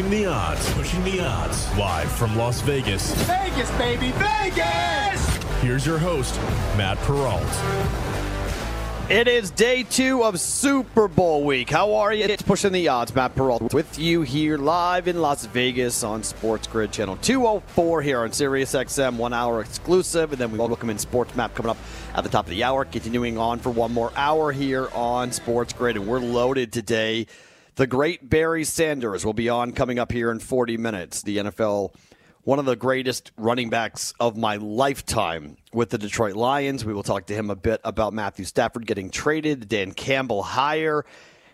Pushing the Odds. Pushing the Odds. Live from Las Vegas. Vegas, baby, Vegas! Here's your host, Matt Perrault. It is day two of Super Bowl week. How are you? It's pushing the odds. Matt Perrault with you here live in Las Vegas on Sports Grid Channel 204 here on Sirius XM, one hour exclusive. And then we welcome in Sports Map coming up at the top of the hour, continuing on for one more hour here on Sports Grid. And we're loaded today. The great Barry Sanders will be on coming up here in 40 minutes. The NFL one of the greatest running backs of my lifetime with the Detroit Lions. We will talk to him a bit about Matthew Stafford getting traded, Dan Campbell hire,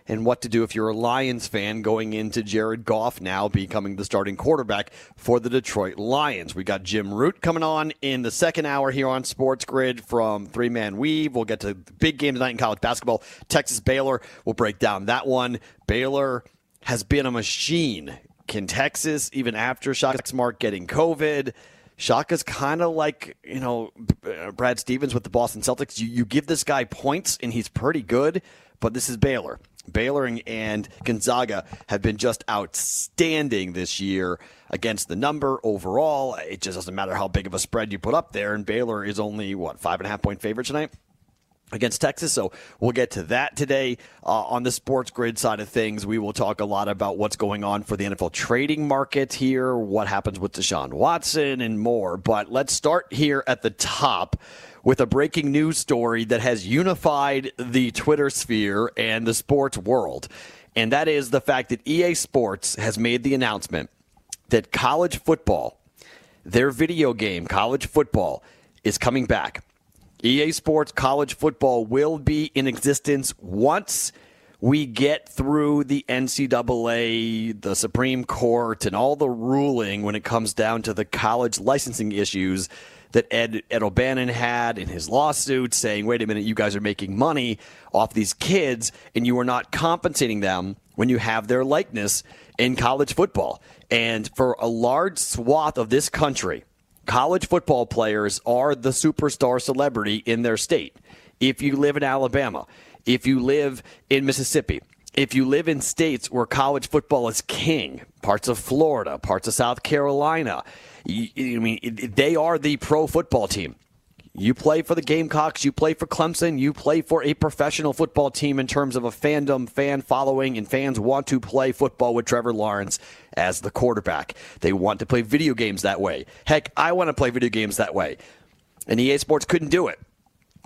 and what to do if you're a Lions fan going into Jared Goff now becoming the starting quarterback for the Detroit Lions. We got Jim Root coming on in the second hour here on Sports Grid from Three Man Weave. We'll get to the big game tonight in college basketball. Texas Baylor. We'll break down that one. Baylor has been a machine can Texas, even after Shaka Smart getting COVID, Shaka's kind of like, you know, uh, Brad Stevens with the Boston Celtics. You, you give this guy points and he's pretty good, but this is Baylor. Baylor and Gonzaga have been just outstanding this year against the number overall. It just doesn't matter how big of a spread you put up there. And Baylor is only, what, five and a half point favorite tonight? against Texas. So we'll get to that today. Uh, on the sports grid side of things, we will talk a lot about what's going on for the NFL trading market here, what happens with Deshaun Watson, and more. But let's start here at the top with a breaking news story that has unified the Twitter sphere and the sports world. And that is the fact that EA Sports has made the announcement that college football, their video game, college football, is coming back. EA Sports College Football will be in existence once we get through the NCAA, the Supreme Court, and all the ruling when it comes down to the college licensing issues that Ed, Ed O'Bannon had in his lawsuit saying, wait a minute, you guys are making money off these kids and you are not compensating them when you have their likeness in college football. And for a large swath of this country, college football players are the superstar celebrity in their state. If you live in Alabama, if you live in Mississippi, if you live in states where college football is king, parts of Florida, parts of South Carolina, I mean, they are the pro football team. You play for the Gamecocks, you play for Clemson, you play for a professional football team in terms of a fandom, fan following, and fans want to play football with Trevor Lawrence as the quarterback. They want to play video games that way. Heck, I want to play video games that way. And EA Sports couldn't do it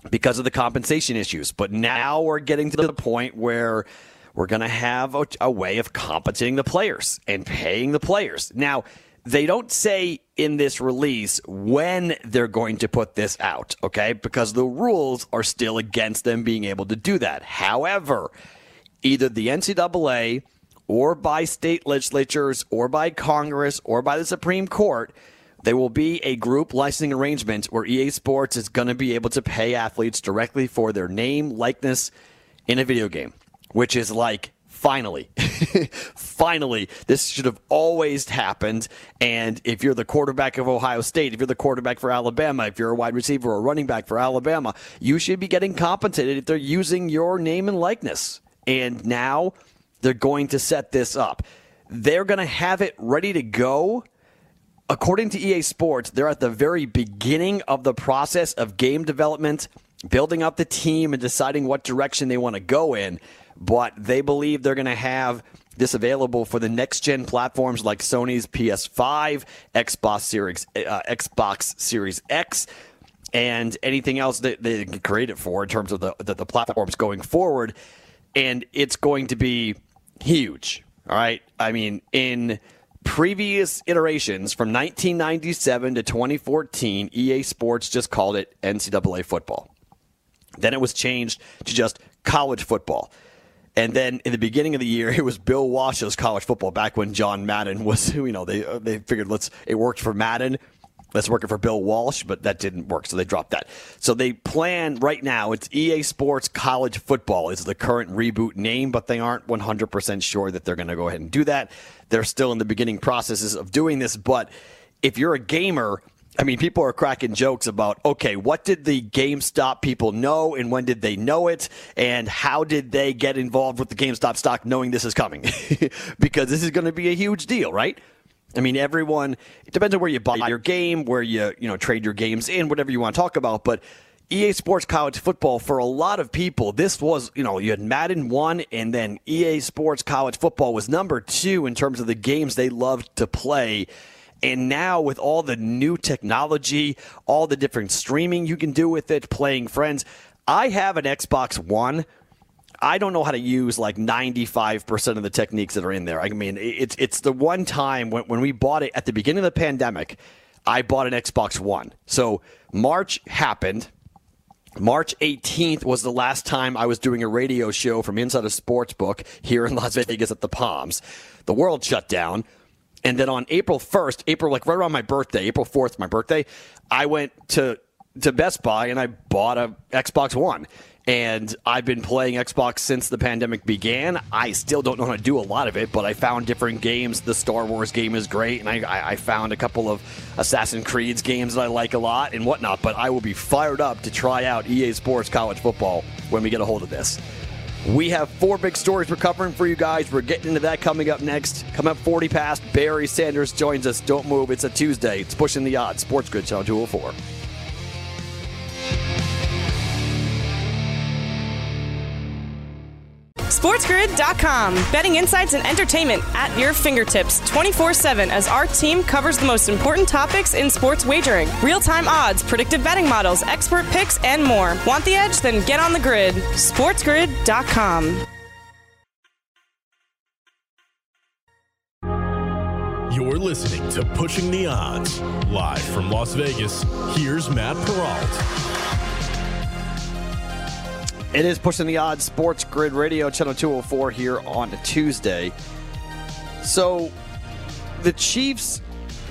because of the compensation issues. But now we're getting to the point where we're going to have a, a, way of compensating the players and paying the players. Now, they don't say in this release when they're going to put this out, okay? Because the rules are still against them being able to do that. However, either the NCAA or by state legislatures or by Congress or by the Supreme Court, there will be a group licensing arrangement where EA Sports is going to be able to pay athletes directly for their name, likeness in a video game, which is like finally, finally, this should have always happened. And if you're the quarterback of Ohio State, if you're the quarterback for Alabama, if you're a wide receiver or running back for Alabama, you should be getting compensated if they're using your name and likeness. And now they're going to set this up. They're going to have it ready to go. According to EA Sports, they're at the very beginning of the process of game development, building up the team, and deciding what direction they want to go in but they believe they're going to have this available for the next gen platforms like Sony's PS5, Xbox Series, uh, Xbox Series X, and anything else that they can create it for in terms of the, the, the platforms going forward. And it's going to be huge. All right. I mean, in previous iterations from 1997 to 2014, EA Sports just called it NCAA football. Then it was changed to just college football. And then in the beginning of the year, it was Bill Walsh's college football back when John Madden was, you know, they, uh, they figured let's, it worked for Madden. Let's work it for Bill Walsh, but that didn't work, so they dropped that. So they plan right now, it's EA Sports College Football is the current reboot name, but they aren't 100% sure that they're going to go ahead and do that. They're still in the beginning processes of doing this, but if you're a gamer, I mean, people are cracking jokes about, okay, what did the GameStop people know and when did they know it? And how did they get involved with the GameStop stock knowing this is coming? because this is going to be a huge deal, right? I mean, everyone, it depends on where you buy your game, where you, you know, trade your games in, whatever you want to talk about. But EA Sports College Football, for a lot of people, this was, you know, you had Madden 1, and then EA Sports College Football was number two in terms of the games they loved to play. And now, with all the new technology, all the different streaming you can do with it, playing friends, I have an Xbox One. I don't know how to use like 95% of the techniques that are in there. I mean, it's it's the one time when, when we bought it at the beginning of the pandemic, I bought an Xbox One. So March happened. March 18th was the last time I was doing a radio show from inside a sports book here in Las Vegas at the Palms. The world shut down. And then on April 1st, April, like right around my birthday, April 4th, my birthday, I went to, to Best Buy and I bought a Xbox One. And I've been playing Xbox since the pandemic began. I still don't know how to do a lot of it, but I found different games. The Star Wars game is great, and I, I found a couple of Assassin's Creed's games that I like a lot and whatnot. But I will be fired up to try out EA Sports College Football when we get a hold of this. We have four big stories we're covering for you guys. We're getting into that coming up next. Coming up 40 past, Barry Sanders joins us. Don't move. It's a Tuesday. It's pushing the odds. Sports Grid Channel 204. SportsGrid.com. Betting insights and entertainment at your fingertips 24 7 as our team covers the most important topics in sports wagering real time odds, predictive betting models, expert picks, and more. Want the edge? Then get on the grid. SportsGrid.com. You're listening to Pushing the Odds. Live from Las Vegas, here's Matt Perrault. It is Pushing the Odds Sports Grid Radio, Channel 204 here on Tuesday. So, the Chiefs'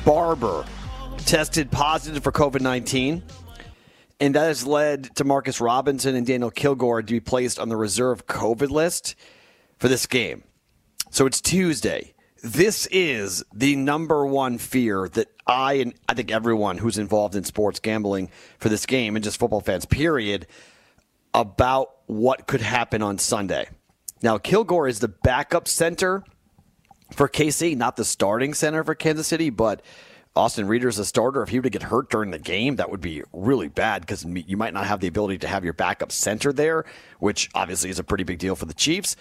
barber tested positive for COVID 19, and that has led to Marcus Robinson and Daniel Kilgore to be placed on the reserve COVID list for this game. So, it's Tuesday. This is the number one fear that I and I think everyone who's involved in sports gambling for this game and just football fans, period, about what could happen on Sunday. Now, Kilgore is the backup center for KC, not the starting center for Kansas City, but Austin Reiter's is a starter. If he were to get hurt during the game, that would be really bad because you might not have the ability to have your backup center there, which obviously is a pretty big deal for the Chiefs.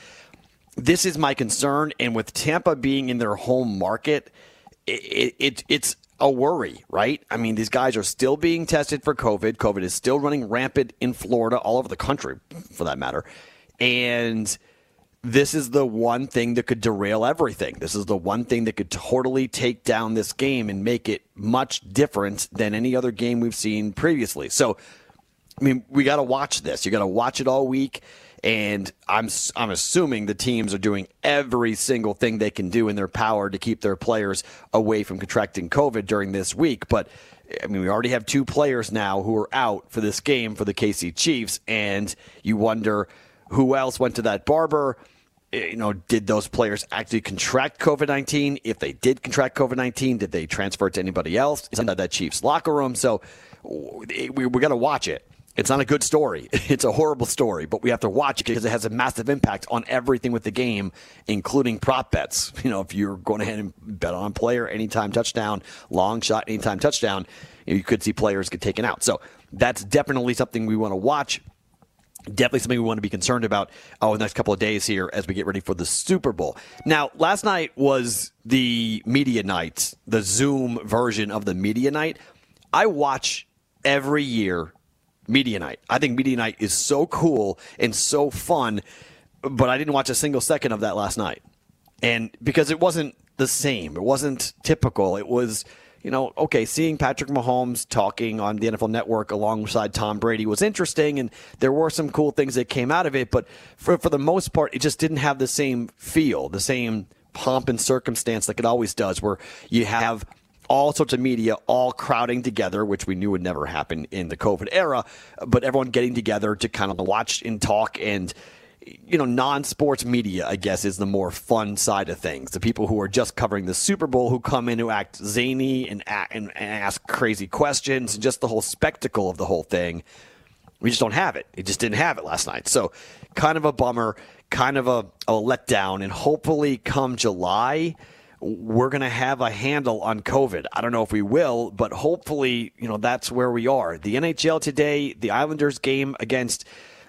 This is my concern, and with Tampa being in their home market, it, it, it's a worry, right? I mean, these guys are still being tested for COVID. COVID is still running rampant in Florida, all over the country, for that matter. And this is the one thing that could derail everything. This is the one thing that could totally take down this game and make it much different than any other game we've seen previously. So, I mean, we got to watch this. You got to watch it all week and I'm I'm assuming the teams are doing every single thing they can do in their power to keep their players away from contracting COVID during this week. But I mean, we already have two players now who are out for this game for the KC Chiefs, and you wonder who else went to that barber. Eh, you know, did those players actually contract COVID 19? If they did contract COVID 19, did they transfer it to anybody else inside that Chiefs locker room? So we, we got to watch it. It's not a good story. It's a horrible story, but we have to watch it because it has a massive impact on everything with the game, including prop bets. You know, if you're going ahead and bet on a player anytime touchdown, long shot anytime touchdown, you could see players get taken out. So that's definitely something we want to watch. Definitely something we want to be concerned about oh, the next couple of days here as we get ready for the Super Bowl. Now, last night was the media night, the Zoom version of the media night. I watch every year Media Night. I think Media Night is so cool and so fun, but I didn't watch a single second of that last night. And because it wasn't the same, it wasn't typical. It was you know, okay, seeing Patrick Mahomes talking on the NFL Network alongside Tom Brady was interesting, and there were some cool things that came out of it. But for for the most part, it just didn't have the same feel, the same pomp and circumstance like it always does, where you have all sorts of media all crowding together, which we knew would never happen in the COVID era, but everyone getting together to kind of watch and talk and you know, non-sports media, I guess, is the more fun side of things. The people who are just covering the Super Bowl, who come in who act zany and, and, and ask crazy questions, and just the whole spectacle of the whole thing. We just don't have it. It just didn't have it last night. So, kind of a bummer, kind of a, a letdown, and hopefully, come July, we're going to have a handle on COVID. I don't know if we will, but hopefully, you know, that's where we are. The NHL today, the Islanders game against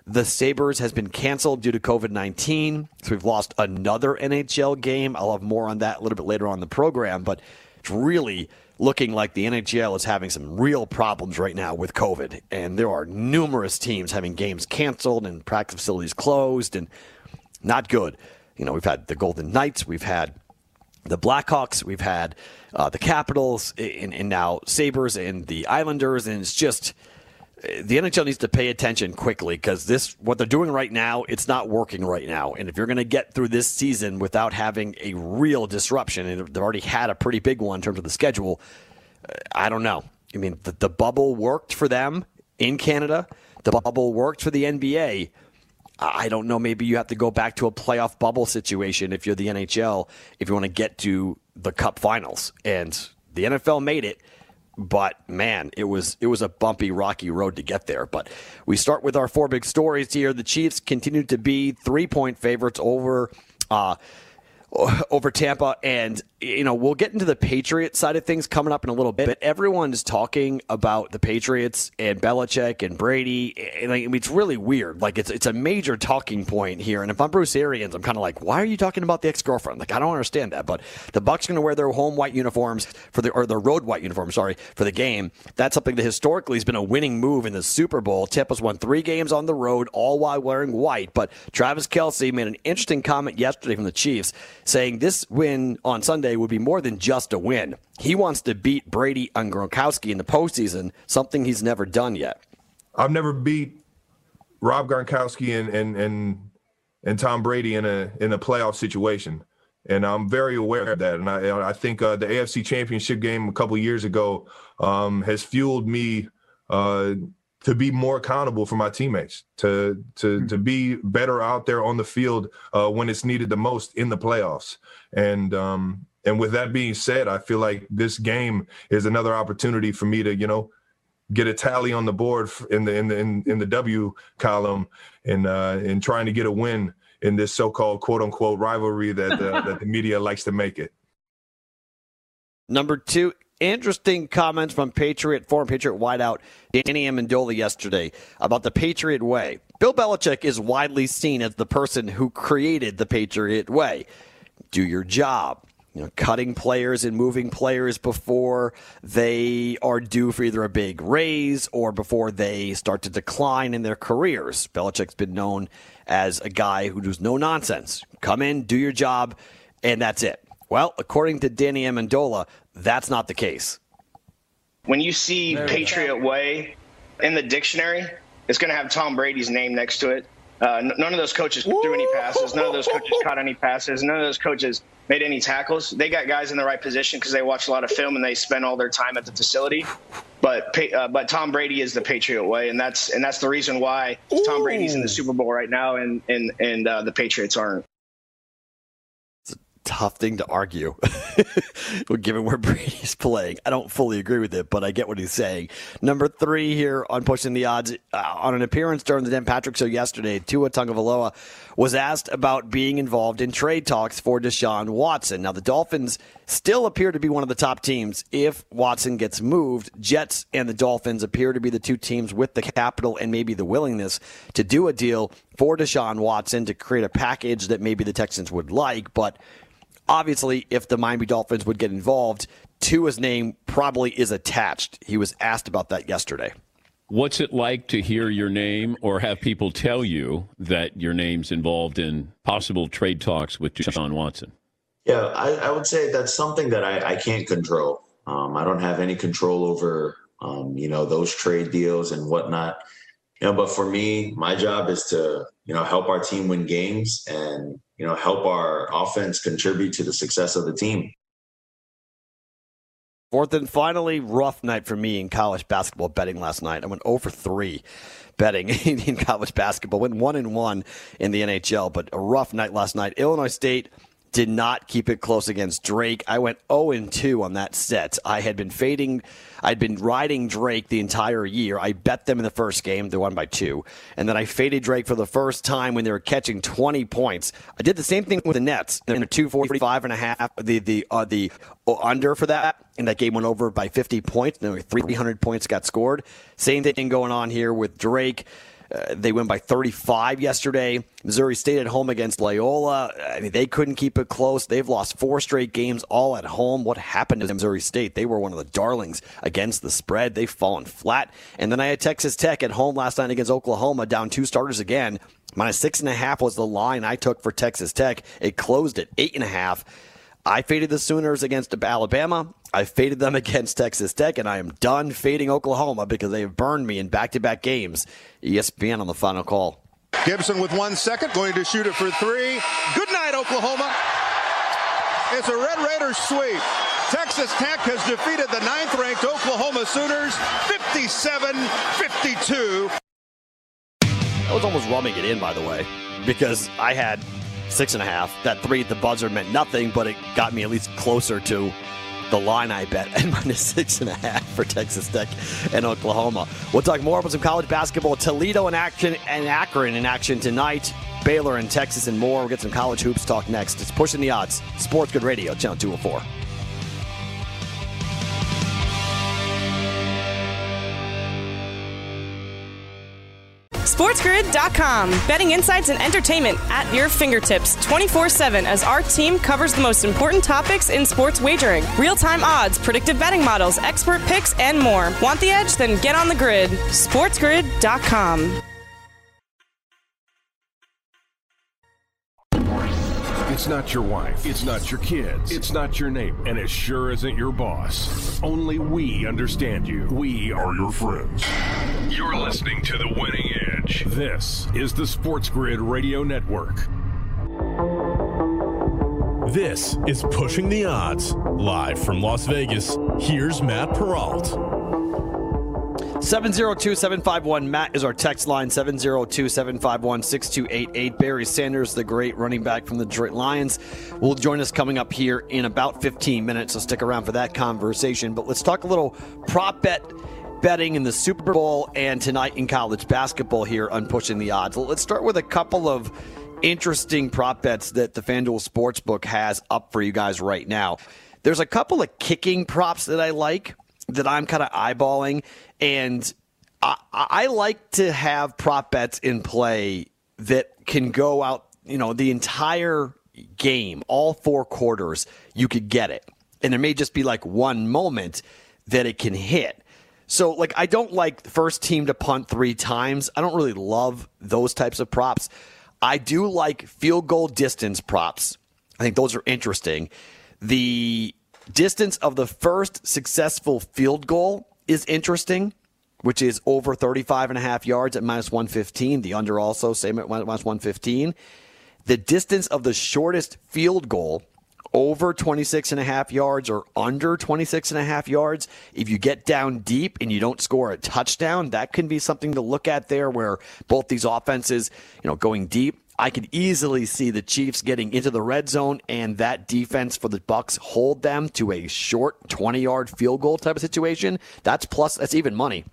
the Sabres has been canceled due to COVID 19. So we've lost another NHL game. I'll have more on that a little bit later on the program, but it's really looking like the NHL is having some real problems right now with COVID. And there are numerous teams having games canceled and practice facilities closed and not good. You know, we've had the Golden Knights, we've had the Blackhawks, we've had uh, the Capitals, and, and now Sabres and the Islanders, and it's just the NHL needs to pay attention quickly because this what they're doing right now it's not working right now. And if you're going to get through this season without having a real disruption and they've already had a pretty big one in terms of the schedule i don't know. I mean the, the bubble worked for them in canada. The bubble worked for the nba i don't know maybe you have to go back to a playoff bubble situation if you're the nhl if you want to get to the cup finals and the nfl made it but man, it was it was a bumpy, rocky road to get there. But we start with our four big stories here. The Chiefs continue to be three point favorites over. Uh, over Tampa. And, you know, we'll get into the Patriots side of things coming up in a little bit. But everyone's talking about the Patriots and Belichick and Brady. And I mean, it's really weird. Like, it's, it's a major talking point here. And if I'm Bruce Arians, I'm kind of like, why are you talking about the ex girlfriend? Like, I don't understand that. But the Bucks are going to wear their home white uniforms for the, or their road white uniforms, sorry, for the game. That's something that historically has been a winning move in the Super Bowl. Tampa's won three games on the road, all while wearing white. But Travis Kelce made an interesting comment yesterday from the Chiefs saying this win on Sunday would be more than just a win. He wants to beat Brady and Gronkowski in the postseason, something he's never done yet. I've never beat Rob Gronkowski and and and, and Tom Brady in a in a playoff situation, and I'm very aware of that. And I I think uh, the AFC Championship game a couple years ago um, has fueled me. Uh, to be more accountable for my teammates, to to mm-hmm. to be better out there on the field uh, when it's needed the most in the playoffs. And um, and with that being said, I feel like this game is another opportunity for me to you know get a tally on the board in the in the in, in the W column and uh, and trying to get a win in this so-called quote unquote rivalry that uh, that the media likes to make it. Number two, interesting comments from Patriot, former Patriot wideout Danny Amendola yesterday about the Patriot way. Bill Belichick is widely seen as the person who created the Patriot way. Do your job. You know, cutting players and moving players before they are due for either a big raise or before they start to decline in their careers. Belichick's been known as a guy who does no nonsense. Come in, do your job, and that's it. Well, according to Danny Amendola, that's not the case. When you see Patriot Way in the dictionary, it's going to have Tom Brady's name next to it. Uh, none of those coaches threw any passes. None of those coaches caught any passes. None of those coaches made any tackles. They got guys in the right position because they watch a lot of film and they spend all their time at the facility. But uh, but Tom Brady is the Patriot way, and that's and that's the reason why Tom Brady's in the Super Bowl right now, and and and uh, the Patriots aren't tough thing to argue, given where Brady's playing. I don't fully agree with it, but I get what he's saying. Number three here on pushing the odds uh, on an appearance during the Dan Patrick show yesterday. Tua Tagovailoa was asked about being involved in trade talks for Deshaun Watson. Now the Dolphins still appear to be one of the top teams if Watson gets moved. Jets and the Dolphins appear to be the two teams with the capital and maybe the willingness to do a deal for Deshaun Watson to create a package that maybe the Texans would like, but obviously, if the Miami Dolphins would get involved, Tua's name probably is attached. He was asked about that yesterday. What's it like to hear your name or have people tell you that your name's involved in possible trade talks with Deshaun Watson? Yeah, I, I would say that's something that I, I can't control. Um, I don't have any control over, um, you know, those trade deals and whatnot. You know, but for me, my job is to, you know, help our team win games and, you know, help our offense contribute to the success of the team. Fourth and finally, rough night for me in college basketball betting last night. I went oh over 3 betting in college basketball. Went 1 and 1 in the NHL, but a rough night last night. Illinois State did not keep it close against Drake. I went 0 and 2 on that set. I had been fading, I'd been riding Drake the entire year. I bet them in the first game, they won by two. And then I faded Drake for the first time when they were catching 20 points. I did the same thing with the Nets. They're in a 245 and a half, the, the, uh, the under for that. And that game went over by 50 points. Then 300 points got scored. Same thing going on here with Drake. Uh, they win by 35 yesterday. Missouri State at home against Loyola. I mean, they couldn't keep it close. They've lost four straight games all at home. What happened to Missouri State? They were one of the darlings against the spread. They've fallen flat. And then I had Texas Tech at home last night against Oklahoma, down two starters again. Minus six and a half was the line I took for Texas Tech. It closed at eight and a half. I faded the Sooners against Alabama. I faded them against Texas Tech, and I am done fading Oklahoma because they have burned me in back to back games. ESPN on the final call. Gibson with one second, going to shoot it for three. Good night, Oklahoma. It's a Red Raiders sweep. Texas Tech has defeated the ninth ranked Oklahoma Sooners 57 52. I was almost rubbing it in, by the way, because I had six and a half. That three at the buzzer meant nothing, but it got me at least closer to the line I bet at minus six and a half for Texas Tech and Oklahoma. We'll talk more about some college basketball. Toledo in action and Akron in action tonight. Baylor and Texas and more. We'll get some college hoops talk next. It's Pushing the Odds. Sports Grid Radio, Channel 204. SportsGrid.com. Betting insights and entertainment at your fingertips 24 7 as our team covers the most important topics in sports wagering real time odds, predictive betting models, expert picks, and more. Want the edge? Then get on the grid. SportsGrid.com. It's not your wife. It's not your kids. It's not your neighbor. And it sure isn't your boss. Only we understand you. We are your friends. You're listening to The Winning Edge. This is the Sports Grid Radio Network. This is Pushing the Odds. Live from Las Vegas, here's Matt Perrault. 702 751 Matt is our text line 702 751 6288. Barry Sanders, the great running back from the Detroit Lions, will join us coming up here in about 15 minutes, so stick around for that conversation. But let's talk a little prop bet betting in the Super Bowl and tonight in college basketball here on Pushing the Odds. Let's start with a couple of interesting prop bets that the FanDuel Sportsbook has up for you guys right now. There's a couple of kicking props that I like that I'm kind of eyeballing, and I, I like to have prop bets in play that can go out, you know, the entire game, all four quarters, you could get it. And there may just be like one moment that it can hit. So, like, I don't like first team to punt three times. I don't really love those types of props. I do like field goal distance props. I think those are interesting. The distance of the first successful field goal is interesting, which is over 35 and a half yards at minus 115. The under also, same at minus 115. The distance of the shortest field goal over 26 and a half yards or under 26 and a half yards. If you get down deep and you don't score a touchdown, that can be something to look at there where both these offenses, you know, going deep. I could easily see the Chiefs getting into the red zone and that defense for the Bucks hold them to a short 20-yard field goal type of situation. That's plus that's even money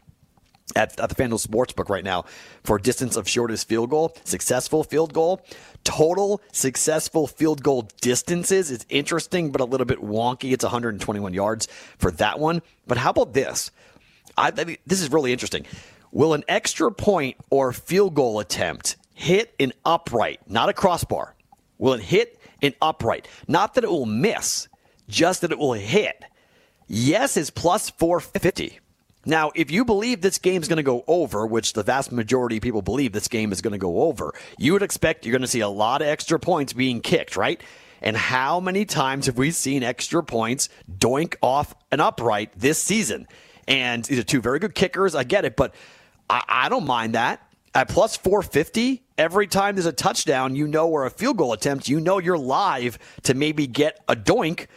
at, at the FanDuel Sportsbook right now for distance of shortest field goal, successful field goal. Total successful field goal distances It's interesting, but a little bit wonky. It's 121 yards for that one. But how about this? I, I mean, this is really interesting. Will an extra point or field goal attempt hit an upright, not a crossbar? Will it hit an upright? Not that it will miss, just that it will hit. Yes is plus 450. Now, if you believe this game's going to go over, which the vast majority of people believe this game is going to go over, you would expect you're going to see a lot of extra points being kicked, right? And how many times have we seen extra points doink off an upright this season? And these are two very good kickers. I get it, but I, I don't mind that. At plus 450, every time there's a touchdown, you know, or a field goal attempt, you know you're live to maybe get a doink.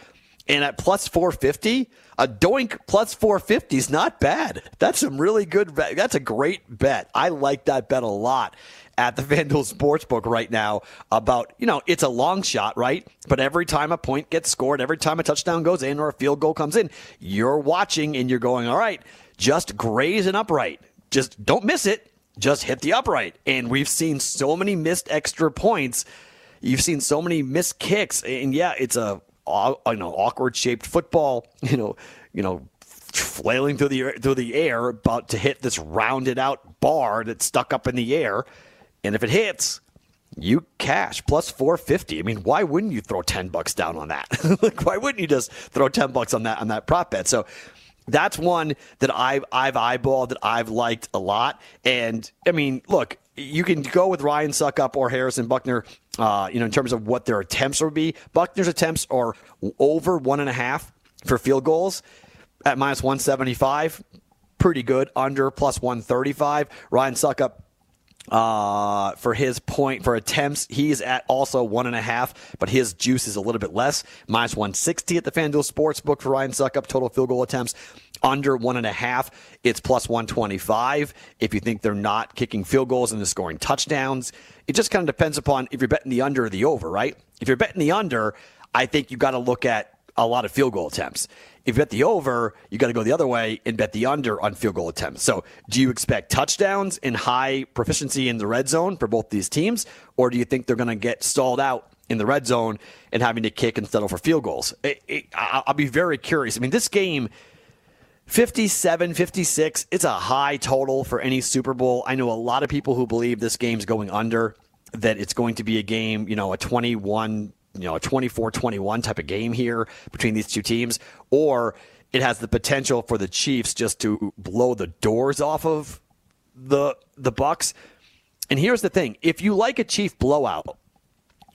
And at plus 450, a doink plus 450 is not bad. That's some really good. That's a great bet. I like that bet a lot at the FanDuel Sportsbook right now about, you know, it's a long shot, right? But every time a point gets scored, every time a touchdown goes in or a field goal comes in, you're watching and you're going, all right, just graze an upright. Just don't miss it. Just hit the upright. And we've seen so many missed extra points. You've seen so many missed kicks. And yeah, it's a you know awkward shaped football, you know, you know, flailing through the through the air, about to hit this rounded out bar that's stuck up in the air, and if it hits, you cash plus 450. I mean, why wouldn't you throw 10 bucks down on that? like, why wouldn't you just throw 10 bucks on that on that prop bet? So that's one that I've I've eyeballed that I've liked a lot. And I mean, look, you can go with Ryan Succop or Harrison Butker. Uh, you know, in terms of what their attempts would be, Butker's attempts are over one and a half for field goals at minus 175. Pretty good. Under plus 135. Ryan Succop uh, for his point for attempts, he's at also one and a half, but his juice is a little bit less. Minus 160 at the FanDuel Sportsbook for Ryan Succop. Total field goal attempts under one and a half. It's plus 125. If you think they're not kicking field goals and they're scoring touchdowns, it just kind of depends upon if you're betting the under or the over, right? If you're betting the under, I think you got to look at a lot of field goal attempts. If you bet the over, you got to go the other way and bet the under on field goal attempts. So, do you expect touchdowns and high proficiency in the red zone for both these teams, or do you think they're going to get stalled out in the red zone and having to kick and settle for field goals? It, it, I'll be very curious. I mean, this game. 57, 56, it's a high total for any Super Bowl. I know a lot of people who believe this game's going under, that it's going to be a game, you know, a 21 you know a 24-21 type of game here between these two teams or it has the potential for the Chiefs just to blow the doors off of the the Bucks. And here's the thing, if you like a Chief blowout,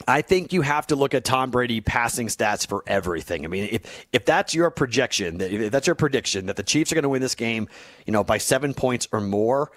I think you have to look at Tom Brady passing stats for everything. I mean, if if that's your projection, if that's your prediction that the Chiefs are going to win this game, you know, by 7 points or more,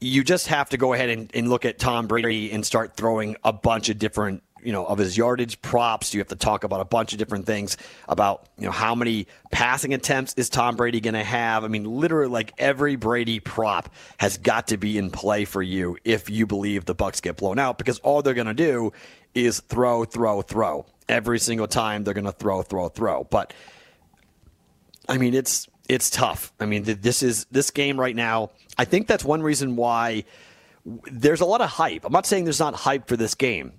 you just have to go ahead and, and look at Tom Brady and start throwing a bunch of different you know, of his yardage props. You have to talk about a bunch of different things about, you know, how many passing attempts is Tom Brady going to have? I mean, literally like every Brady prop has got to be in play for you if you believe the Bucks get blown out because all they're going to do is throw, throw, throw. Every single time they're going to throw, throw, throw. But I mean, it's it's tough. I mean, this is this game right now. I think that's one reason why there's a lot of hype. I'm not saying there's not hype for this game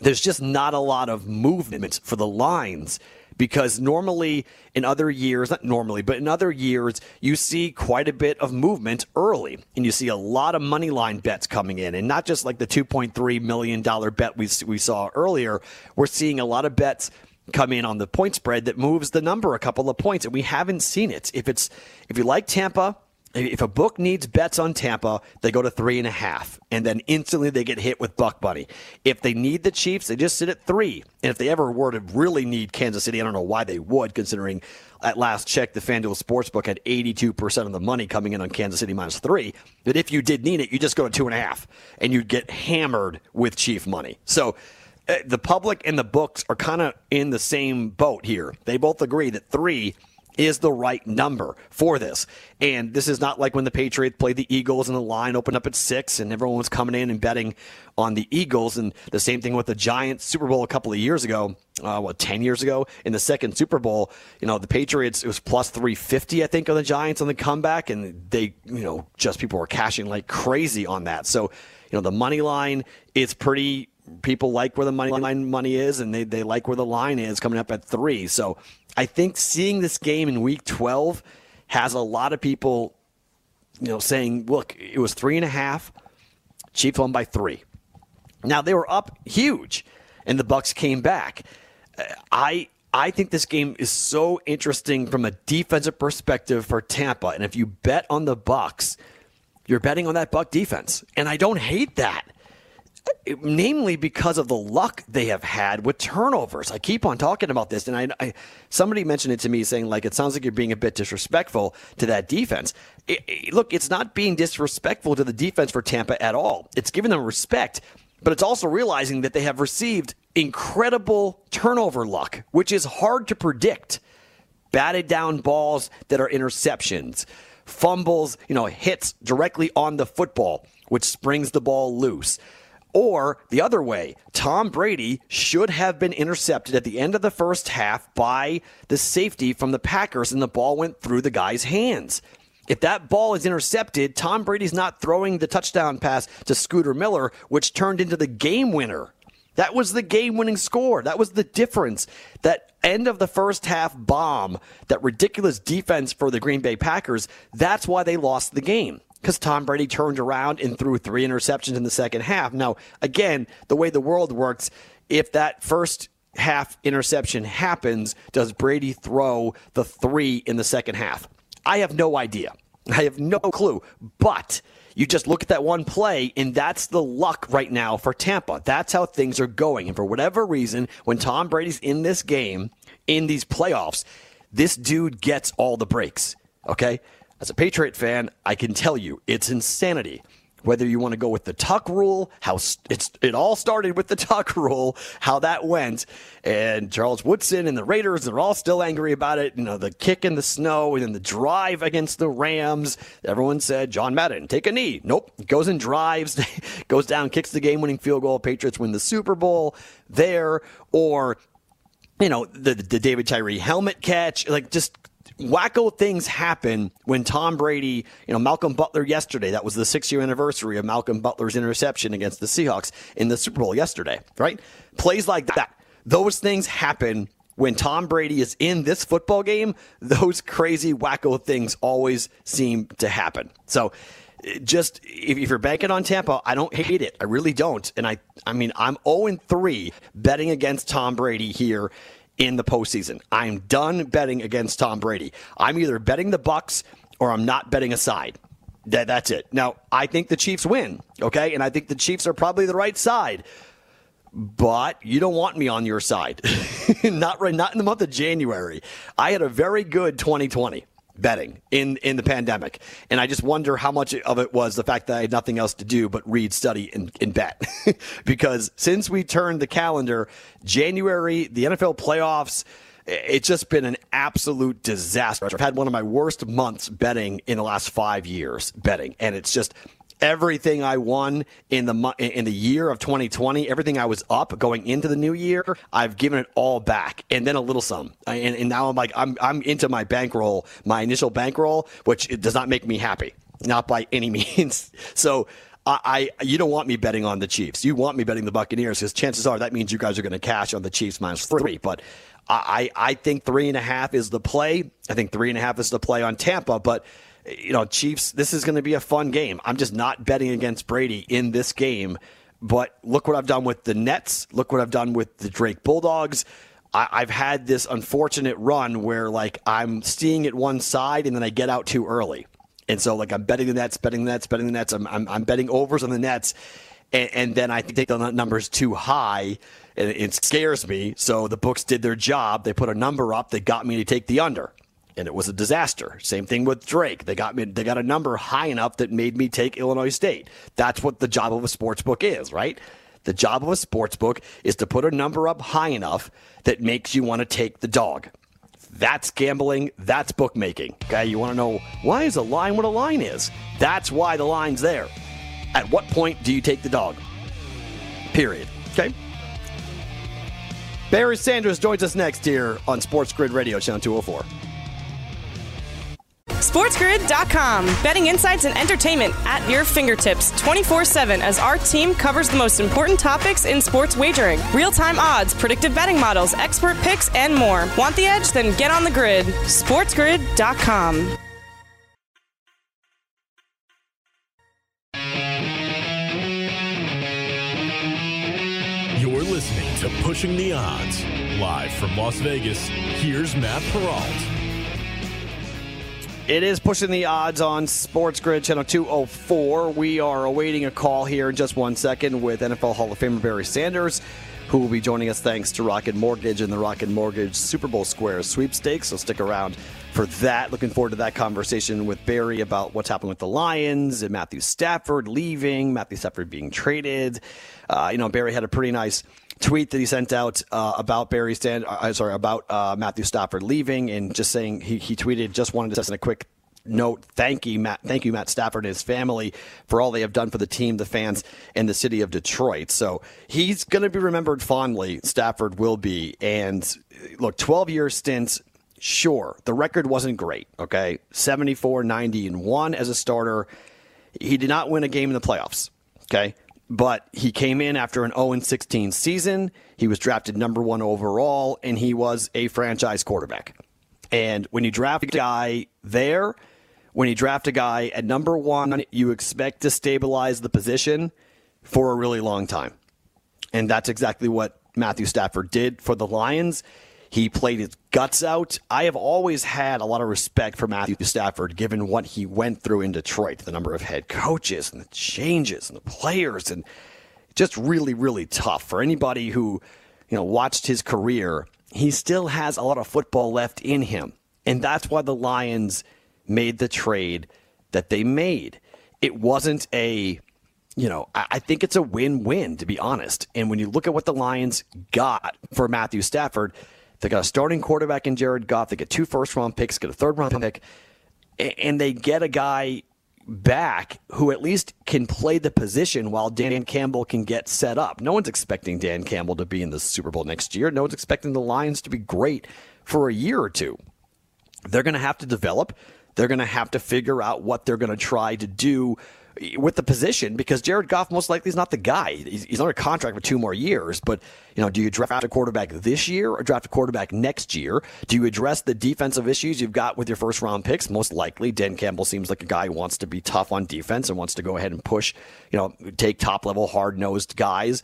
there's just not a lot of movement for the lines because normally in other years, not normally, but in other years, you see quite a bit of movement early and you see a lot of money line bets coming in and not just like the $2.3 million bet we, we saw earlier. We're seeing a lot of bets come in on the point spread that moves the number a couple of points and we haven't seen it. If it's, if you like Tampa, if a book needs bets on Tampa, they go to three and a half, and then instantly they get hit with buck money. If they need the Chiefs, they just sit at three. And if they ever were to really need Kansas City, I don't know why they would, considering at last check the FanDuel Sportsbook had 82% of the money coming in on Kansas City minus three. But if you did need it, you just go to two and a half, and you'd get hammered with Chief money. So uh, the public and the books are kind of in the same boat here. They both agree that three is the right number for this. And this is not like when the Patriots played the Eagles and the line opened up at six and everyone was coming in and betting on the Eagles. And the same thing with the Giants Super Bowl a couple of years ago, uh, what, 10 years ago in the second Super Bowl. You know, the Patriots, it was plus 350, I think, on the Giants on the comeback. And they, you know, just people were cashing like crazy on that. So, you know, the money line is pretty people like where the money line money is and they, they like where the line is coming up at three. So I think seeing this game in week 12 has a lot of people, you know, saying, look, it was three and a half. Chiefs won by three. Now they were up huge and the Bucks came back. Uh, I I think this game is so interesting from a defensive perspective for Tampa. And if you bet on the Bucks, you're betting on that Buck defense. And I don't hate that. Namely because of the luck they have had with turnovers. I keep on talking about this, and I, I, somebody mentioned it to me saying like it sounds like you're being a bit disrespectful to that defense. It, it, look, it's not being disrespectful to the defense for Tampa at all. It's giving them respect, but it's also realizing that they have received incredible turnover luck, which is hard to predict. Batted down balls that are interceptions, fumbles, you know, hits directly on the football, which springs the ball loose. Or the other way, Tom Brady should have been intercepted at the end of the first half by the safety from the Packers, and the ball went through the guy's hands. If that ball is intercepted, Tom Brady's not throwing the touchdown pass to Scotty Miller, which turned into the game winner. That was the game winning score. That was the difference. That end of the first half bomb, that ridiculous defense for the Green Bay Packers, that's why they lost the game because Tom Brady turned around and threw three interceptions in the second half. Now, again, the way the world works, if that first half interception happens, does Brady throw the three in the second half? I have no idea. I have no clue. But you just look at that one play, and that's the luck right now for Tampa. That's how things are going. And for whatever reason, when Tom Brady's in this game, in these playoffs, this dude gets all the breaks. Okay? As a Patriot fan, I can tell you it's insanity. Whether you want to go with the tuck rule, how it's it all started with the tuck rule, how that went, and Charles Woodson and the Raiders are all still angry about it. You know, the kick in the snow and then the drive against the Rams. Everyone said John Madden take a knee. Nope, goes and drives, goes down, kicks the game-winning field goal. Patriots win the Super Bowl there, or you know the the David Tyree helmet catch, like just wacko things happen when Tom Brady, you know, Malcolm Butler yesterday, that was the six year anniversary of Malcolm Butler's interception against the Seahawks in the Super Bowl yesterday, right? Plays like that. Those things happen when Tom Brady is in this football game. Those crazy wacko things always seem to happen. So, just if, you're banking on Tampa, I don't hate it. I really don't. And I, I mean, I'm 0 3 betting against Tom Brady here in the postseason. I'm done betting against Tom Brady. I'm either betting the Bucks or I'm not betting a side. That, that's it. Now, I think the Chiefs win, okay? And I think the Chiefs are probably the right side. But you don't want me on your side. not right not in the month of January. I had a very good 2020 betting in in the pandemic. And I just wonder how much of it was the fact that I had nothing else to do but read, study, and, and bet. because since we turned the calendar, January, the NFL playoffs, it's just been an absolute disaster. I've had one of my worst months betting in the last five years betting, and it's just everything I won in the in the year of 2020, everything I was up going into the new year, I've given it all back and then a little some. And, and now I'm like I'm I'm into my bankroll, my initial bankroll, which it does not make me happy, not by any means. So. I, I, you don't want me betting on the Chiefs. You want me betting the Buccaneers because chances are that means you guys are going to cash on the Chiefs minus three. But I, I think three and a half is the play. I think three and a half is the play on Tampa. But you know, Chiefs, this is going to be a fun game. I'm just not betting against Brady in this game. But look what I've done with the Nets. Look what I've done with the Drake Bulldogs. I, have had this unfortunate run where, like, I'm seeing it one side and then I get out too early. And so, like, I'm betting the Nets, betting the Nets, betting the Nets. I'm, I'm, I'm betting overs on the Nets. And, and then I think the number's too high and it scares me. So the books did their job. They put a number up that got me to take the under and it was a disaster. Same thing with Drake. They got me they got a number high enough that made me take Illinois State. That's what the job of a sports book is, right? The job of a sports book is to put a number up high enough that makes you want to take the dog. That's gambling, that's bookmaking. Okay, you want to know why is a line what a line is? That's why the line's there. At what point do you take the dog? Period. Okay? Barry Sanders joins us next here on Sports Grid Radio, Channel 204. SportsGrid.com. Betting insights and entertainment at your fingertips 24 7 as our team covers the most important topics in sports wagering real time odds, predictive betting models, expert picks, and more. Want the edge? Then get on the grid. SportsGrid.com. You're listening to Pushing the Odds. Live from Las Vegas, here's Matt Perrault. It is pushing the odds on Sports Grid Channel 204. We are awaiting a call here in just one second with NFL Hall of Famer Barry Sanders, who will be joining us thanks to Rocket Mortgage and the Rocket Mortgage Super Bowl Square sweepstakes. So stick around for that. Looking forward to that conversation with Barry about what's happening with the Lions and Matthew Stafford leaving, Matthew Stafford being traded. Uh, you know, Barry had a pretty nice tweet that he sent out uh, about Barry Stand, uh, sorry, about uh, Matthew Stafford leaving, and just saying he, he tweeted, just wanted to send a quick note. Thank you, Matt. Thank you, Matt Stafford and his family for all they have done for the team, the fans, and the city of Detroit. So he's going to be remembered fondly. Stafford will be. And look, 12 year stints Sure, the record wasn't great. Okay, 74, 90, and one as a starter. He did not win a game in the playoffs. Okay, but he came in after an 0 16 season. He was drafted number one overall, and he was a franchise quarterback. And when you draft a guy there, when you draft a guy at number one, you expect to stabilize the position for a really long time. And that's exactly what Matthew Stafford did for the Lions. He played his guts out. I have always had a lot of respect for Matthew Stafford, given what he went through in Detroit, the number of head coaches and the changes and the players, and just really, really tough for anybody who, you know, watched his career. He still has a lot of football left in him, and that's why the Lions made the trade that they made. It wasn't a you know, I think it's a win win, to be honest. And when you look at what the Lions got for Matthew Stafford, they got a starting quarterback in Jared Goff. They get two first round picks, get a third round pick, and they get a guy back who at least can play the position while Dan Campbell can get set up. No one's expecting Dan Campbell to be in the Super Bowl next year. No one's expecting the Lions to be great for a year or two. They're going to have to develop. They're going to have to figure out what they're going to try to do with the position because Jared Goff most likely is not the guy. He's, he's under contract for two more years. But you know, do you draft a quarterback this year or draft a quarterback next year? Do you address the defensive issues you've got with your first round picks? Most likely, Dan Campbell seems like a guy who wants to be tough on defense and wants to go ahead and push. You know, take top level, hard nosed guys.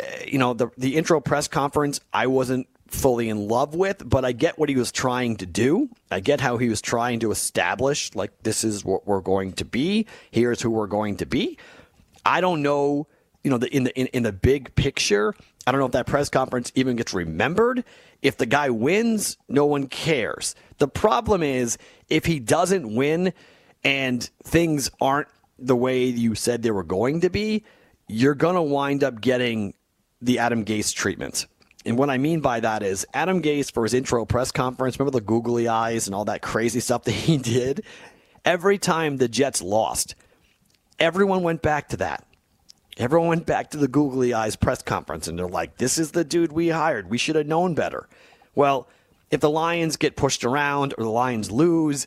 Uh, you know, the the intro press conference, I wasn't fully in love with, but I get what he was trying to do. I get how he was trying to establish, like, this is what we're going to be. Here's who we're going to be. I don't know, you know, the, in the in, in the big picture. I don't know if that press conference even gets remembered. If the guy wins, no one cares. The problem is if he doesn't win and things aren't the way you said they were going to be, you're going to wind up getting the Adam Gase treatment and what I mean by that is Adam Gase for his intro press conference, remember the googly eyes and all that crazy stuff that he did? Every time the Jets lost, everyone went back to that. Everyone went back to the googly eyes press conference and they're like, this is the dude we hired. We should have known better. Well, if the Lions get pushed around or the Lions lose,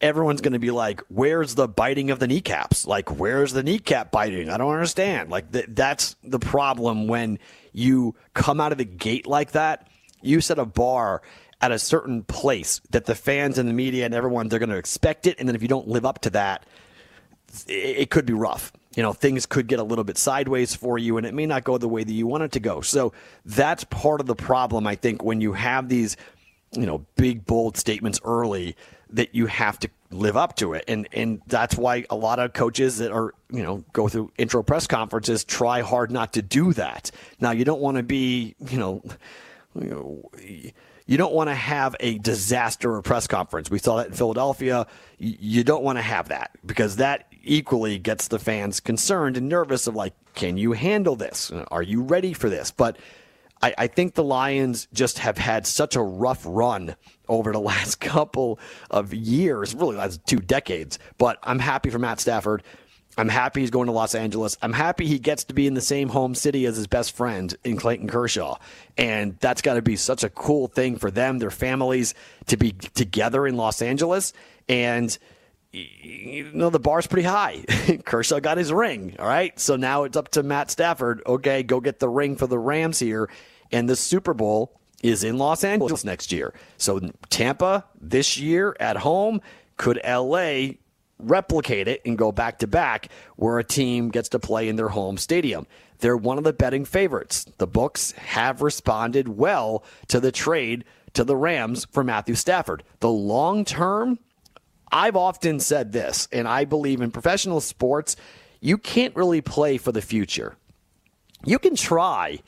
everyone's going to be like, where's the biting of the kneecaps? Like, where's the kneecap biting? I don't understand. Like, th- that's the problem when you come out of the gate like that. You set a bar at a certain place that the fans and the media and everyone, they're going to expect it. And then if you don't live up to that, it, could be rough. You know, things could get a little bit sideways for you and it may not go the way that you want it to go. So that's part of the problem, I think, when you have these, you know, big, bold statements early that you have to live up to it. And and that's why a lot of coaches that are, you know, go through intro press conferences try hard not to do that. Now you don't want to be, you know, you know you don't want to have a disaster or press conference. We saw that in Philadelphia. You don't want to have that because that equally gets the fans concerned and nervous of like, can you handle this? Are you ready for this? But I, I think the Lions just have had such a rough run over the last couple of years, really last two decades. But I'm happy for Matt Stafford. I'm happy he's going to Los Angeles. I'm happy he gets to be in the same home city as his best friend in Clayton Kershaw. And that's got to be such a cool thing for them, their families, to be together in Los Angeles. And, you know, the bar's pretty high. Kershaw got his ring. All right. So now it's up to Matt Stafford. Okay, go get the ring for the Rams here. And the Super Bowl is in Los Angeles next year. So Tampa this year at home. Could LA replicate it and go back to back where a team gets to play in their home stadium? They're one of the betting favorites. The books have responded well to the trade to the Rams for Matthew Stafford. The long term, I've often said this, and I believe in professional sports, you can't really play for the future. You can try,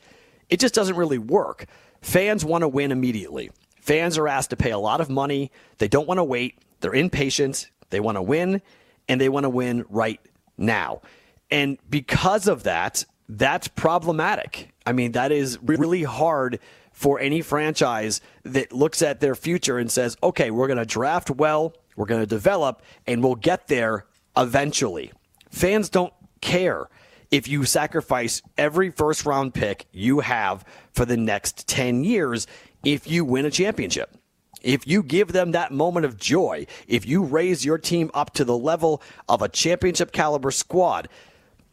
it just doesn't really work. Fans want to win immediately. Fans are asked to pay a lot of money. They don't want to wait. They're impatient. They want to win, and they want to win right now. And because of that, that's problematic. I mean, that is really hard for any franchise that looks at their future and says, okay, we're going to draft well, we're going to develop, and we'll get there eventually. Fans don't care if you sacrifice every first round pick you have for the next 10 years if you win a championship. If you give them that moment of joy, if you raise your team up to the level of a championship caliber squad,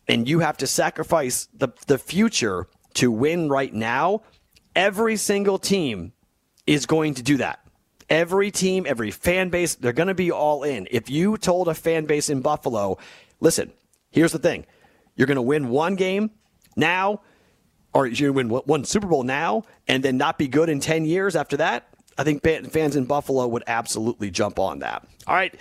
and you have to sacrifice the, the future to win right now, every single team is going to do that. Every team, every fan base, they're going to be all in. If you told a fan base in Buffalo, listen, here's the thing you're going to win one game now, or to win one Super Bowl now, and then not be good in 10 years after that, I think fans in Buffalo would absolutely jump on that. All right.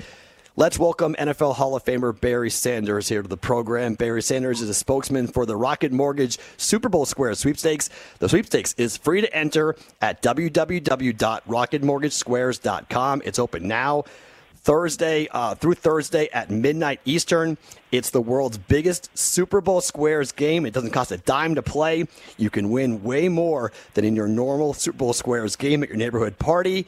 Let's welcome NFL Hall of Famer Barry Sanders here to the program. Barry Sanders is a spokesman for the Rocket Mortgage Super Bowl Square sweepstakes. The sweepstakes is free to enter at www.rocketmortgagesquares.com. It's open now. Thursday uh, through Thursday at midnight Eastern. It's the world's biggest Super Bowl Squares game. It doesn't cost a dime to play. You can win way more than in your normal Super Bowl Squares game at your neighborhood party.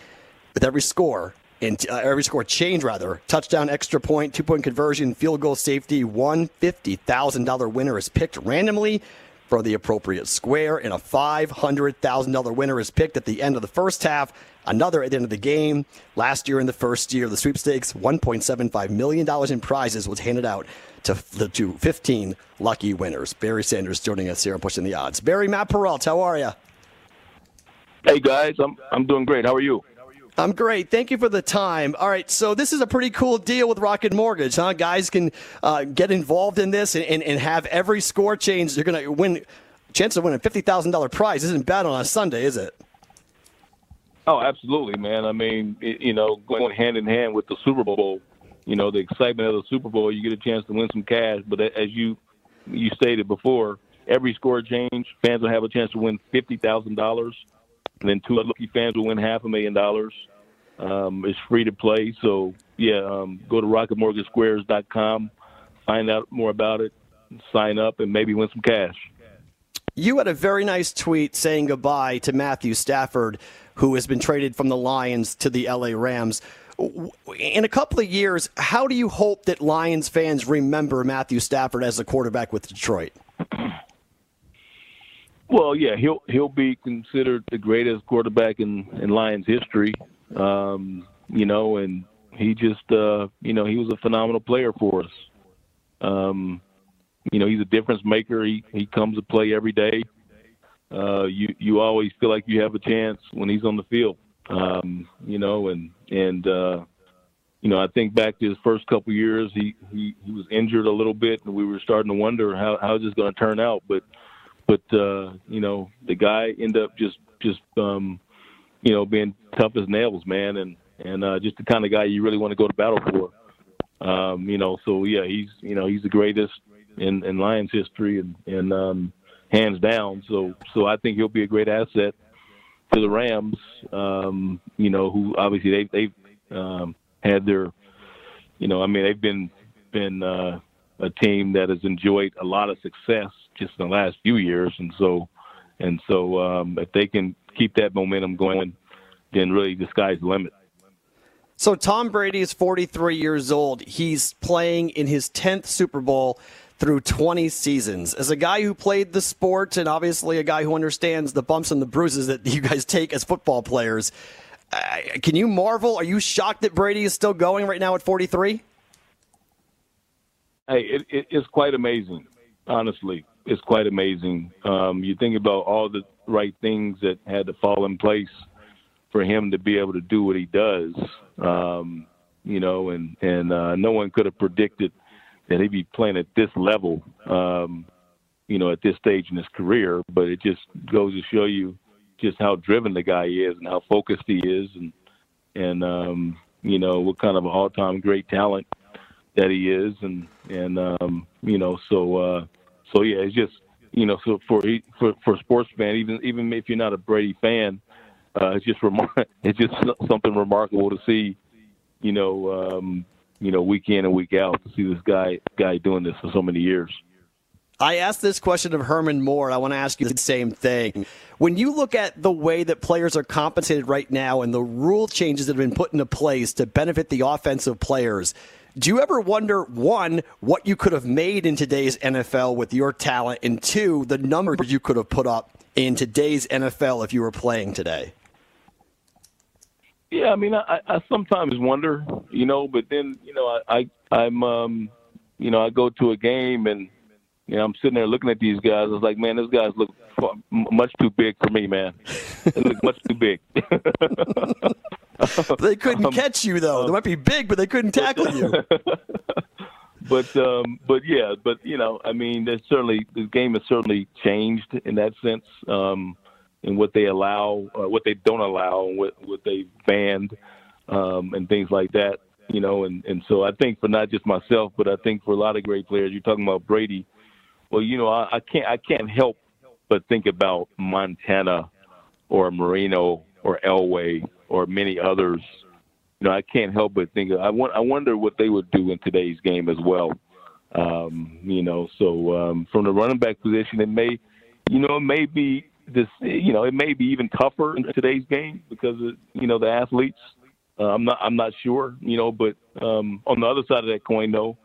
With every score, and uh, every score change rather. Touchdown extra point two point conversion field goal safety one $50000 winner is picked randomly for the appropriate square and a $500000 winner is picked at the end of the first half another at the end of the game. Last year in the first year of the sweepstakes $1.75 million in prizes was handed out to, the to 15 lucky winners. Barry sanders joining us here on pushing the odds. Barry Matt Perrault how are you hey guys i'm, I'm doing great. How are you I'm great. Thank you for the time. All right, so this is a pretty cool deal with Rocket Mortgage, huh? Guys can uh, get involved in this and, and, and have every score change. They're going to win. Chance of winning a fifty thousand dollar prize isn't bad on a Sunday, is it? Oh, absolutely, man. I mean, it, you know, going hand in hand with the Super Bowl, you know, the excitement of the Super Bowl, you get a chance to win some cash. But as you you stated before, every score change, fans will have a chance to win fifty thousand dollars and then two lucky fans will win half a million dollars. Um, it's free to play, so yeah, um, go to rocketmortgagesquares.com, find out more about it, sign up, and maybe win some cash. You had a very nice tweet saying goodbye to Matthew Stafford, who has been traded from the Lions to the LA Rams. In a couple of years, how do you hope that Lions fans remember Matthew Stafford as a quarterback with Detroit? Well, yeah, he'll he'll be considered the greatest quarterback in in Lions history. Um, you know, and he just uh, you know he was a phenomenal player for us. Um, you know, he's a difference maker. He he comes to play every day. Uh, you you always feel like you have a chance when he's on the field. Um, you know, and and uh, you know, I think back to his first couple years, he he he was injured a little bit, and we were starting to wonder how how's this going to turn out, but but uh, you know, the guy ended up just just um, you know being tough as nails, man, and and uh, just the kind of guy you really want to go to battle for. Um, you know, so yeah, he's you know he's the greatest in, in Lions history and and um, hands down. So so I think he'll be a great asset to the Rams. Um, you know, who obviously they they've um, had their you know I mean they've been been uh, a team that has enjoyed a lot of success just in the last few years, and so and so um, if they can keep that momentum going, then really the sky's the limit. So Tom Brady is 43 years old. He's playing in his 10th Super Bowl through 20 seasons. As a guy who played the sport and obviously a guy who understands the bumps and the bruises that you guys take as football players, uh, can you marvel? Are you shocked that Brady is still going right now at 43? Hey, it, it, it's quite amazing, honestly it's quite amazing. Um, you think about all the right things that had to fall in place for him to be able to do what he does. Um, you know, and and uh, no one could have predicted that he'd be playing at this level. Um, you know, at this stage in his career, but it just goes to show you just how driven the guy is and how focused he is, and and um, you know what kind of an all-time great talent that he is, and and um, you know so uh, so yeah, it's just you know so for for for a sports fan, even even if you're not a Brady fan, uh, it's just remar- it's just something remarkable to see, you know, um, you know, week in and week out to see this guy guy doing this for so many years. I asked this question of Herman Moore. and I want to ask you the same thing. When you look at the way that players are compensated right now and the rule changes that have been put into place to benefit the offensive players, do you ever wonder, one, what you could have made in today's NFL with your talent, and two, the numbers you could have put up in today's NFL if you were playing today? Yeah, I mean, I, I sometimes wonder, you know, but then, you know, I, I I'm, um, you know, I go to a game and – you know, I'm sitting there looking at these guys. I was like, man, those guys look much too big for me, man. They look much too big. they couldn't um, catch you though. They might be big, but they couldn't tackle you. but um, but yeah, but you know, I mean, there's certainly the game has certainly changed in that sense, um, in what they allow, uh, what they don't allow, and what what they banned, um, and things like that. You know, and and so I think for not just myself, but I think for a lot of great players, you're talking about Brady well, you know, I, I can't I can't help but think about Montana or Marino or Elway or many others. You know, I can't help but think. I want. I wonder what they would do in today's game as well. Um, you know, so um, from the running back position, it may, you know, it may be this. You know, it may be even tougher in today's game because of you know the athletes. Uh, I'm not. I'm not sure. You know, but um, on the other side of that coin, though,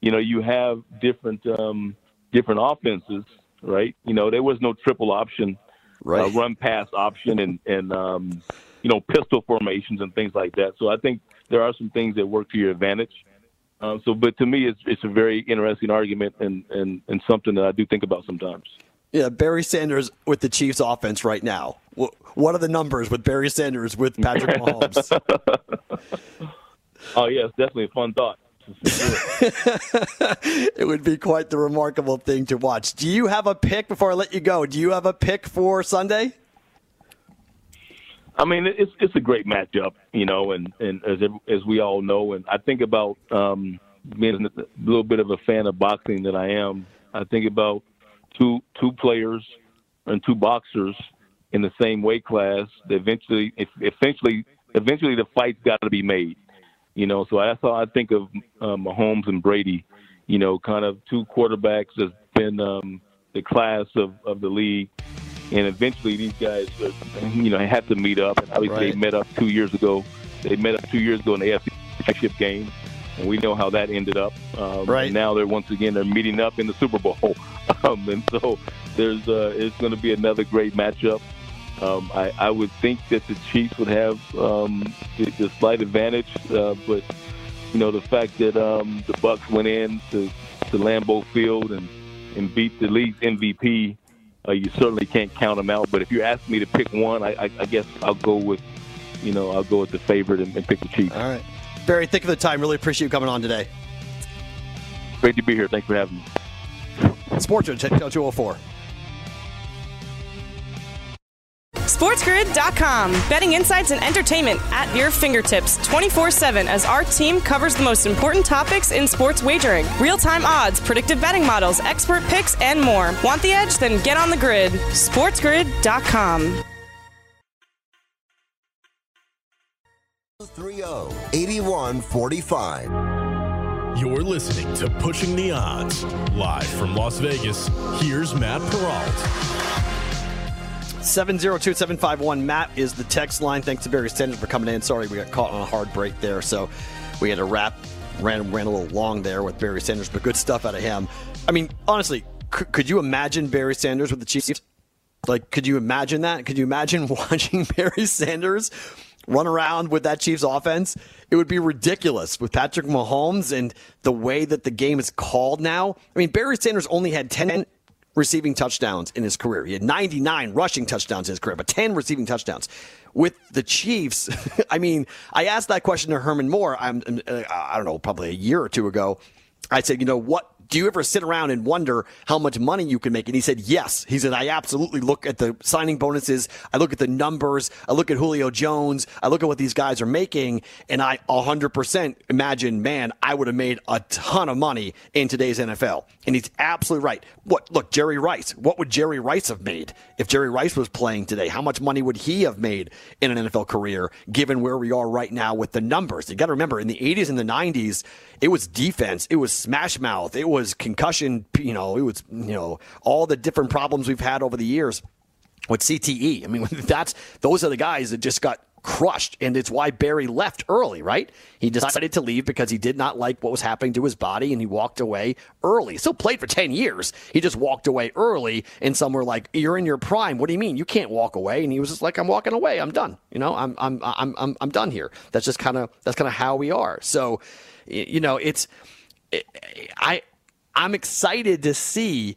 you know, you have different. Um, different offenses, right? You know, there was no triple option, uh, right. uh, run pass option, and and um, you know pistol formations and things like that. So I think there are some things that work to your advantage. Um, so, but to me, it's it's a very interesting argument and and and something that I do think about sometimes. Yeah, Barry Sanders with the Chiefs offense right now. What are the numbers with Barry Sanders with Patrick Mahomes? oh yeah, definitely a fun thought. it would be quite the remarkable thing to watch. Do you have a pick before I let you go? Do you have a pick for Sunday? I mean, it's it's a great matchup, you know, and and as as we all know, and I think about um, being a little bit of a fan of boxing that I am. I think about two two players and two boxers in the same weight class. That eventually, eventually, eventually, the fight's got to be made. You know, so that's how I think of uh, Mahomes and Brady. You know, kind of two quarterbacks that's been um, the class of, of the league, and eventually these guys, you know, have to meet up. And obviously right. they met up two years ago. They met up two years ago in the AFC Championship game, and we know how that ended up. Um, right now they're once again they're meeting up in the Super Bowl, um, and so there's uh, it's going to be another great matchup. Um, I, I, would think that the Chiefs would have um, the, the, slight advantage, uh, but you know the fact that um, the Bucs went in to, to Lambeau Field and, and beat the league's MVP, uh, you certainly can't count them out. But if you ask me to pick one, I, I, I guess I'll go with you know I'll go with the favorite and, and pick the Chiefs. All right, Barry, thank you for the time. Really appreciate you coming on today. Great to be here. Thanks for having me. Sports 204. SportsGrid.com. Betting insights and entertainment at your fingertips 24 7 as our team covers the most important topics in sports wagering real time odds, predictive betting models, expert picks, and more. Want the edge? Then get on the grid. SportsGrid.com. 30 8145. You're listening to Pushing the Odds. Live from Las Vegas, here's Matt Perrault. 702-751 Matt is the text line. Thanks to Barry Sanders for coming in. Sorry we got caught on a hard break there, so we had to wrap. Ran ran a little long there with Barry Sanders, but good stuff out of him. I mean, honestly, c- could you imagine Barry Sanders with the Chiefs? Like, could you imagine that? Could you imagine watching Barry Sanders run around with that Chiefs offense? It would be ridiculous with Patrick Mahomes and the way that the game is called now. I mean, Barry Sanders only had 10 receiving touchdowns in his career. He had 99 rushing touchdowns in his career, but 10 receiving touchdowns. With the Chiefs, I mean, I asked that question to Herman Moore. I'm, uh, I don't know, probably a year or two ago. I said, you know, what do you ever sit around and wonder how much money you can make? And he said, yes. He said, I absolutely look at the signing bonuses. I look at the numbers. I look at Julio Jones. I look at what these guys are making. And I 100% imagine, man, I would have made a ton of money in today's NFL. And he's absolutely right. What, look, Jerry Rice, what would Jerry Rice have made if Jerry Rice was playing today? How much money would he have made in an NFL career given where we are right now with the numbers? You got to remember in the 80s and the 90s, it was defense, it was smash mouth, it was concussion, you know, it was, you know, all the different problems we've had over the years with CTE. I mean, that's those are the guys that just got crushed, and it's why Barry left early, right? He decided to leave because he did not like what was happening to his body, and he walked away early. Still played for ten years. He just walked away early, and some were like, "You're in your prime. What do you mean? You can't walk away?" And he was just like, "I'm walking away. I'm done. You know, I'm I'm I'm I'm, I'm done here." That's just kind of that's kind of how we are. So, you know, it's I I'm excited to see,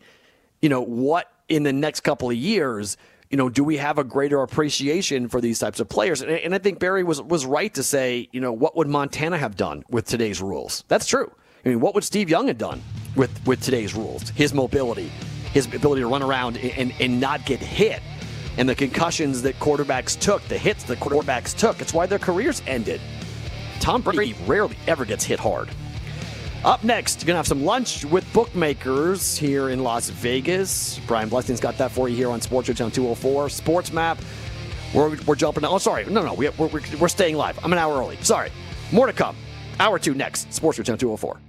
you know, what in the next couple of years you know, do we have a greater appreciation for these types of players? And, and, I think Barry was was right to say, you know, what would Montana have done with today's rules? That's true. I mean, what would Steve Young have done with with today's rules? His mobility, his ability to run around and, and not get hit, and the concussions that quarterbacks took, the hits that quarterbacks took. It's why their careers ended. Tom Brady rarely ever gets hit hard. Up next, you're going to have some lunch with bookmakers here in Las Vegas. Brian Blessing's got that for you here on Sports Channel 204. Sports Map. We're, we're jumping. Oh, sorry. No, no. We, we're, we're staying live. I'm an hour early. Sorry. More to come. Hour two next. Sports Channel 204.